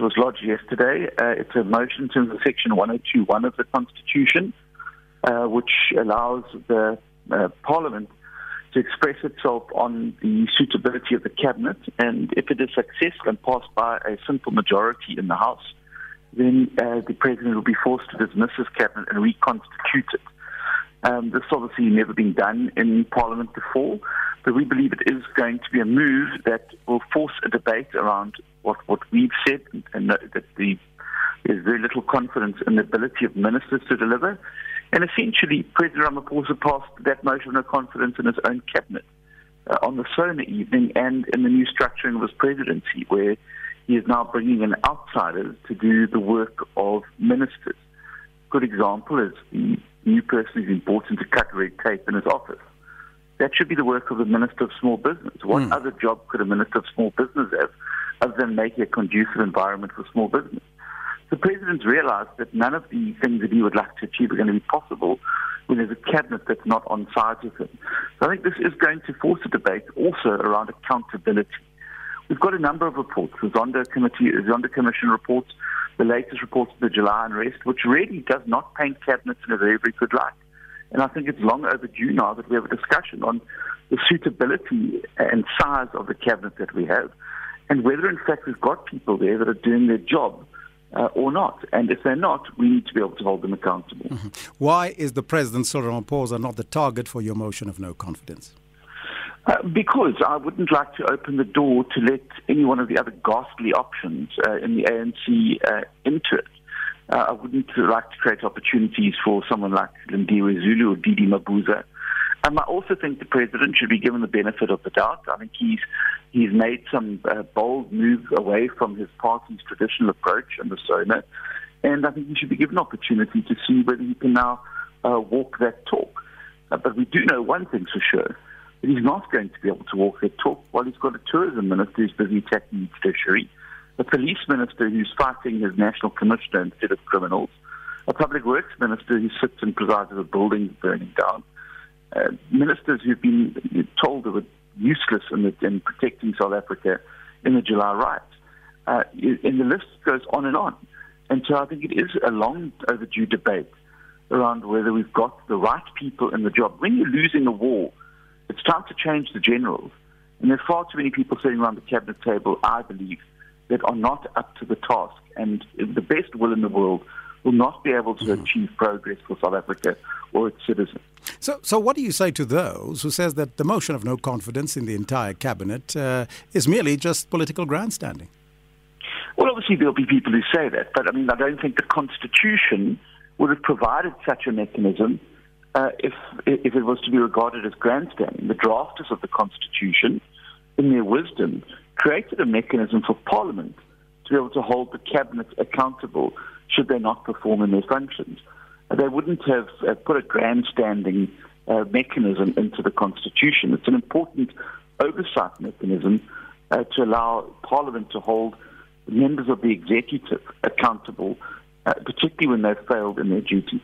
was lodged yesterday. Uh, it's a motion of Section 1021 of the Constitution, uh, which allows the uh, Parliament to express itself on the suitability of the cabinet. And if it is successful and passed by a simple majority in the House, then uh, the president will be forced to dismiss his cabinet and reconstitute it. Um, this obviously never been done in Parliament before, but we believe it is going to be a move that will force a debate around what, what we've said and, that the, there's very little confidence in the ability of ministers to deliver. And essentially, President Ramaphosa passed that motion of confidence in his own cabinet uh, on the SONA evening and in the new structuring of his presidency, where he is now bringing in outsiders to do the work of ministers. A good example is the new person who's important to cut red tape in his office. That should be the work of the Minister of Small Business. What mm. other job could a Minister of Small Business have other than making a conducive environment for small business? The President's realized that none of the things that he would like to achieve are going to be possible when there's a cabinet that's not on side with him. So I think this is going to force a debate also around accountability. We've got a number of reports, the Zondo Committee, the Zondo Commission reports, the latest reports of the July unrest, which really does not paint cabinets in a very, very good light. And I think it's long overdue now that we have a discussion on the suitability and size of the cabinet that we have, and whether in fact we've got people there that are doing their job uh, or not. And if they're not, we need to be able to hold them accountable. Mm-hmm. Why is the President, Cyril Ramaphosa, not the target for your motion of no confidence? Uh, because I wouldn't like to open the door to let any one of the other ghastly options uh, in the ANC uh, into it. Uh, I wouldn't like to create opportunities for someone like Lindiwe Zulu or DD Mabuza. Um, I also think the president should be given the benefit of the doubt. I think he's he's made some uh, bold moves away from his party's traditional approach in the SONA, and I think he should be given opportunity to see whether he can now walk that talk. But we do know one thing for sure he's not going to be able to walk the talk while he's got a tourism minister who's busy attacking the judiciary, a police minister who's fighting his national commissioner instead of criminals, a public works minister who sits and presides over buildings burning down, uh, ministers who've been told they were useless in, the, in protecting South Africa in the July riots. Uh, and the list goes on and on. And so I think it is a long overdue debate around whether we've got the right people in the job. When you're losing a war, it's time to change the generals. And there's far too many people sitting around the cabinet table, I believe, that are not up to the task. And the best will in the world will not be able to mm. achieve progress for South Africa or its citizens. So, so what do you say to those who says that the motion of no confidence in the entire cabinet uh, is merely just political grandstanding? Well, obviously there'll be people who say that, but I mean, I don't think the Constitution would have provided such a mechanism uh, if if it was to be regarded as grandstanding. The drafters of the Constitution, in their wisdom, created a mechanism for Parliament to be able to hold the cabinet accountable should they not perform in their functions. They wouldn't have uh, put a grandstanding uh, mechanism into the Constitution. It's an important oversight mechanism uh, to allow Parliament to hold members of the executive accountable, uh, particularly when they've failed in their duty.